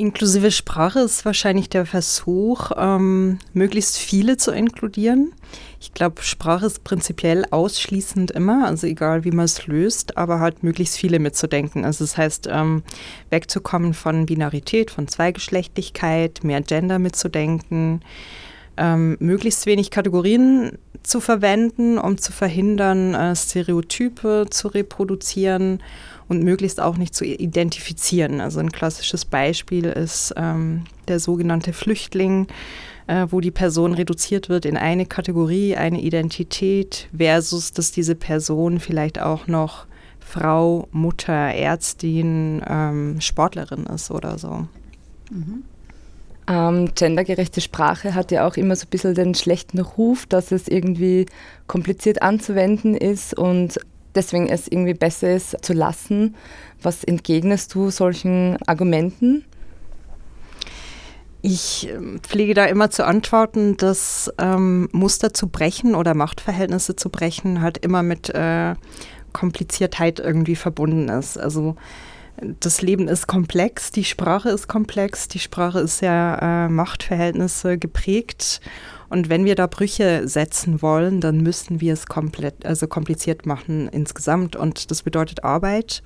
Inklusive Sprache ist wahrscheinlich der Versuch, ähm, möglichst viele zu inkludieren. Ich glaube, Sprache ist prinzipiell ausschließend immer, also egal wie man es löst, aber halt möglichst viele mitzudenken. Also das heißt, ähm, wegzukommen von Binarität, von Zweigeschlechtlichkeit, mehr Gender mitzudenken, ähm, möglichst wenig Kategorien zu verwenden, um zu verhindern, äh, Stereotype zu reproduzieren und möglichst auch nicht zu identifizieren. Also ein klassisches Beispiel ist ähm, der sogenannte Flüchtling, äh, wo die Person reduziert wird in eine Kategorie, eine Identität, versus dass diese Person vielleicht auch noch Frau, Mutter, Ärztin, ähm, Sportlerin ist oder so. Mhm. Ähm, gendergerechte Sprache hat ja auch immer so ein bisschen den schlechten Ruf, dass es irgendwie kompliziert anzuwenden ist und deswegen es irgendwie besser ist zu lassen. Was entgegnest du solchen Argumenten? Ich ähm, pflege da immer zu antworten, dass ähm, Muster zu brechen oder Machtverhältnisse zu brechen halt immer mit äh, Kompliziertheit irgendwie verbunden ist. Also das Leben ist komplex, die Sprache ist komplex, die Sprache ist ja äh, Machtverhältnisse geprägt und wenn wir da Brüche setzen wollen, dann müssen wir es komplett, also kompliziert machen insgesamt. Und das bedeutet Arbeit.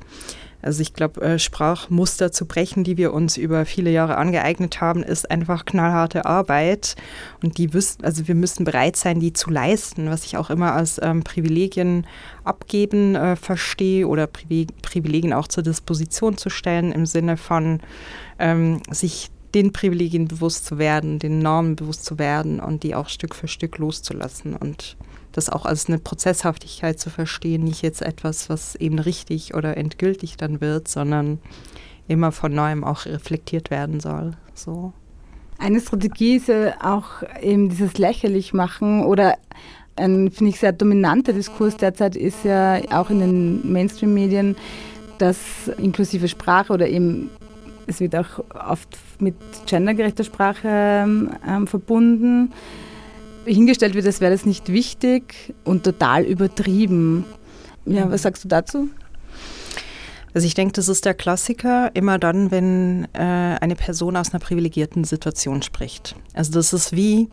Also ich glaube, äh, Sprachmuster zu brechen, die wir uns über viele Jahre angeeignet haben, ist einfach knallharte Arbeit. Und die wüssten, also wir müssen bereit sein, die zu leisten, was ich auch immer als ähm, Privilegien abgeben äh, verstehe oder Privilegien auch zur Disposition zu stellen im Sinne von ähm, sich den Privilegien bewusst zu werden, den Normen bewusst zu werden und die auch Stück für Stück loszulassen und das auch als eine Prozesshaftigkeit zu verstehen, nicht jetzt etwas, was eben richtig oder endgültig dann wird, sondern immer von neuem auch reflektiert werden soll. So. Eine Strategie ist ja auch eben dieses lächerlich machen oder ein, finde ich, sehr dominanter Diskurs derzeit ist ja auch in den Mainstream-Medien, dass inklusive Sprache oder eben es wird auch oft mit gendergerechter Sprache ähm, verbunden. Hingestellt wird, als wäre das nicht wichtig und total übertrieben. Ja, was sagst du dazu? Also ich denke, das ist der Klassiker, immer dann, wenn äh, eine Person aus einer privilegierten Situation spricht. Also das ist wie,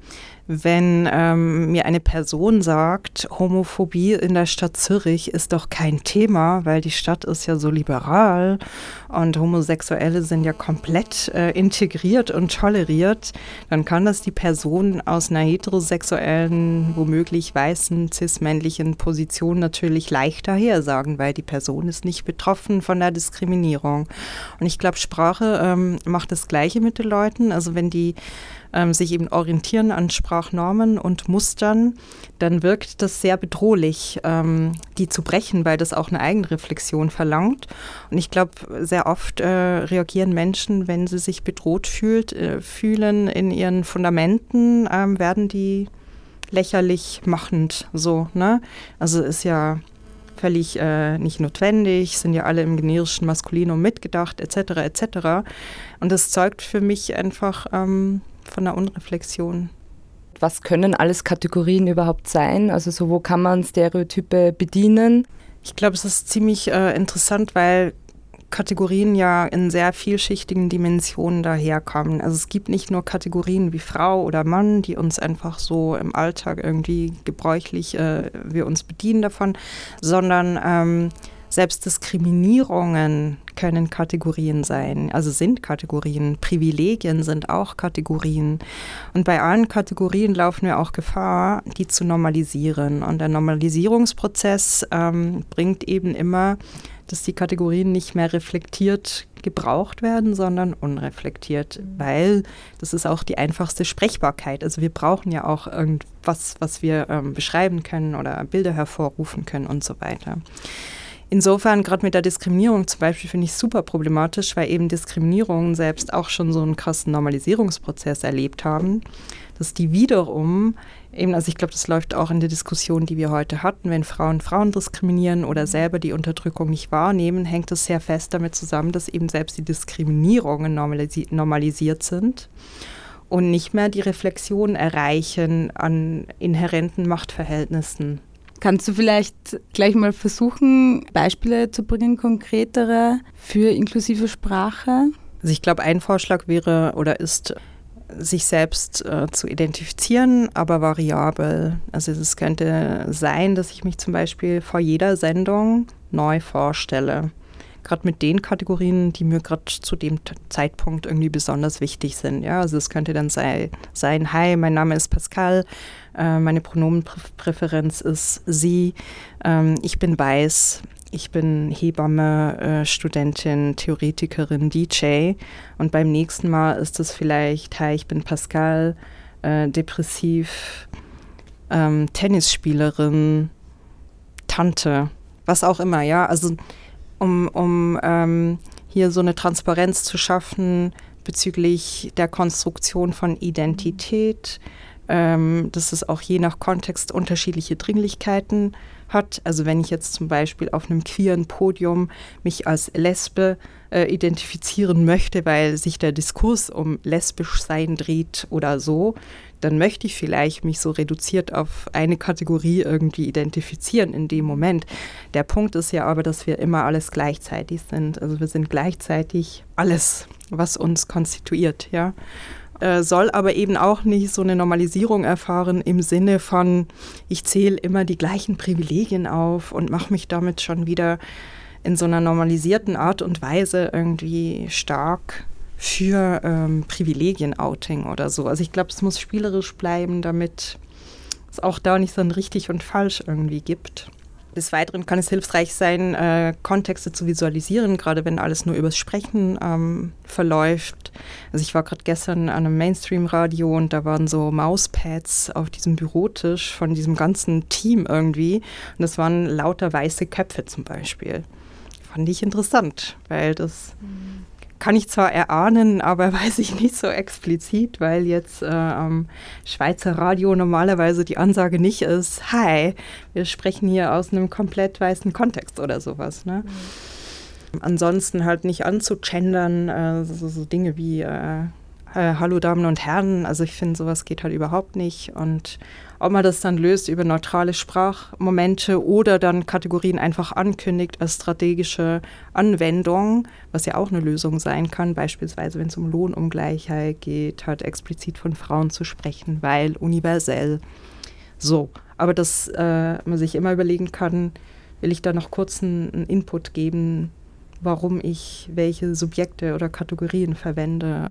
wenn ähm, mir eine Person sagt, Homophobie in der Stadt Zürich ist doch kein Thema, weil die Stadt ist ja so liberal und Homosexuelle sind ja komplett äh, integriert und toleriert, dann kann das die Person aus einer heterosexuellen, womöglich weißen, cis-männlichen Position natürlich leichter her sagen, weil die Person ist nicht betroffen von der Diskriminierung. Und ich glaube, Sprache ähm, macht das Gleiche mit den Leuten. Also wenn die ähm, sich eben orientieren an Sprachnormen und Mustern, dann wirkt das sehr bedrohlich, ähm, die zu brechen, weil das auch eine Eigenreflexion verlangt. Und ich glaube, sehr oft äh, reagieren Menschen, wenn sie sich bedroht fühlt, äh, fühlen in ihren Fundamenten, äh, werden die lächerlich machend so. Ne? Also ist ja völlig äh, nicht notwendig, sind ja alle im generischen Maskulinum mitgedacht, etc. etc. Und das zeugt für mich einfach ähm, von der Unreflexion. Was können alles Kategorien überhaupt sein? Also so, wo kann man Stereotype bedienen? Ich glaube, es ist ziemlich äh, interessant, weil Kategorien ja in sehr vielschichtigen Dimensionen daherkommen. Also es gibt nicht nur Kategorien wie Frau oder Mann, die uns einfach so im Alltag irgendwie gebräuchlich, äh, wir uns bedienen davon, sondern ähm, selbst Diskriminierungen können Kategorien sein, also sind Kategorien. Privilegien sind auch Kategorien. Und bei allen Kategorien laufen wir auch Gefahr, die zu normalisieren. Und der Normalisierungsprozess ähm, bringt eben immer, dass die Kategorien nicht mehr reflektiert gebraucht werden, sondern unreflektiert, weil das ist auch die einfachste Sprechbarkeit. Also wir brauchen ja auch irgendwas, was wir ähm, beschreiben können oder Bilder hervorrufen können und so weiter. Insofern, gerade mit der Diskriminierung zum Beispiel, finde ich super problematisch, weil eben Diskriminierungen selbst auch schon so einen krassen Normalisierungsprozess erlebt haben, dass die wiederum eben, also ich glaube, das läuft auch in der Diskussion, die wir heute hatten, wenn Frauen Frauen diskriminieren oder selber die Unterdrückung nicht wahrnehmen, hängt das sehr fest damit zusammen, dass eben selbst die Diskriminierungen normalisi normalisiert sind und nicht mehr die Reflexion erreichen an inhärenten Machtverhältnissen. Kannst du vielleicht gleich mal versuchen, Beispiele zu bringen, konkretere für inklusive Sprache? Also ich glaube, ein Vorschlag wäre oder ist, sich selbst äh, zu identifizieren, aber variabel. Also es könnte sein, dass ich mich zum Beispiel vor jeder Sendung neu vorstelle. Gerade mit den Kategorien, die mir gerade zu dem Zeitpunkt irgendwie besonders wichtig sind. Ja, also es könnte dann sei, sein, hi, mein Name ist Pascal, äh, meine Pronomenpräferenz ist sie, ähm, ich bin weiß, ich bin Hebamme, äh, Studentin, Theoretikerin, DJ. Und beim nächsten Mal ist es vielleicht, hi, ich bin Pascal, äh, depressiv, ähm, Tennisspielerin, Tante, was auch immer, ja. Also um, um ähm, hier so eine Transparenz zu schaffen bezüglich der Konstruktion von Identität, ähm, dass es auch je nach Kontext unterschiedliche Dringlichkeiten hat. Also wenn ich jetzt zum Beispiel auf einem queeren Podium mich als Lesbe äh, identifizieren möchte, weil sich der Diskurs um lesbisch sein dreht oder so, dann möchte ich vielleicht mich so reduziert auf eine Kategorie irgendwie identifizieren in dem Moment. Der Punkt ist ja aber, dass wir immer alles gleichzeitig sind. Also wir sind gleichzeitig alles, was uns konstituiert, ja. Äh, soll aber eben auch nicht so eine Normalisierung erfahren im Sinne von, ich zähle immer die gleichen Privilegien auf und mache mich damit schon wieder in so einer normalisierten Art und Weise irgendwie stark für ähm, Privilegien-Outing oder so. Also ich glaube, es muss spielerisch bleiben, damit es auch da nicht so ein richtig und falsch irgendwie gibt. Des Weiteren kann es hilfreich sein, äh, Kontexte zu visualisieren, gerade wenn alles nur übers Sprechen ähm, verläuft. Also ich war gerade gestern an einem Mainstream-Radio und da waren so Mauspads auf diesem Bürotisch von diesem ganzen Team irgendwie. Und das waren lauter weiße Köpfe zum Beispiel. Fand ich interessant, weil das mhm kann ich zwar erahnen, aber weiß ich nicht so explizit, weil jetzt äh, am Schweizer Radio normalerweise die Ansage nicht ist, hi, wir sprechen hier aus einem komplett weißen Kontext oder sowas. Ne? Mhm. Ansonsten halt nicht anzugendern, äh, so, so, Dinge wie äh, äh, Hallo Damen und Herren, also ich finde, sowas geht halt überhaupt nicht. Und ob man das dann löst über neutrale Sprachmomente oder dann Kategorien einfach ankündigt als strategische Anwendung, was ja auch eine Lösung sein kann, beispielsweise wenn es um Lohnungleichheit geht, halt explizit von Frauen zu sprechen, weil universell. So, aber dass äh, man sich immer überlegen kann, will ich da noch kurz einen Input geben, warum ich welche Subjekte oder Kategorien verwende.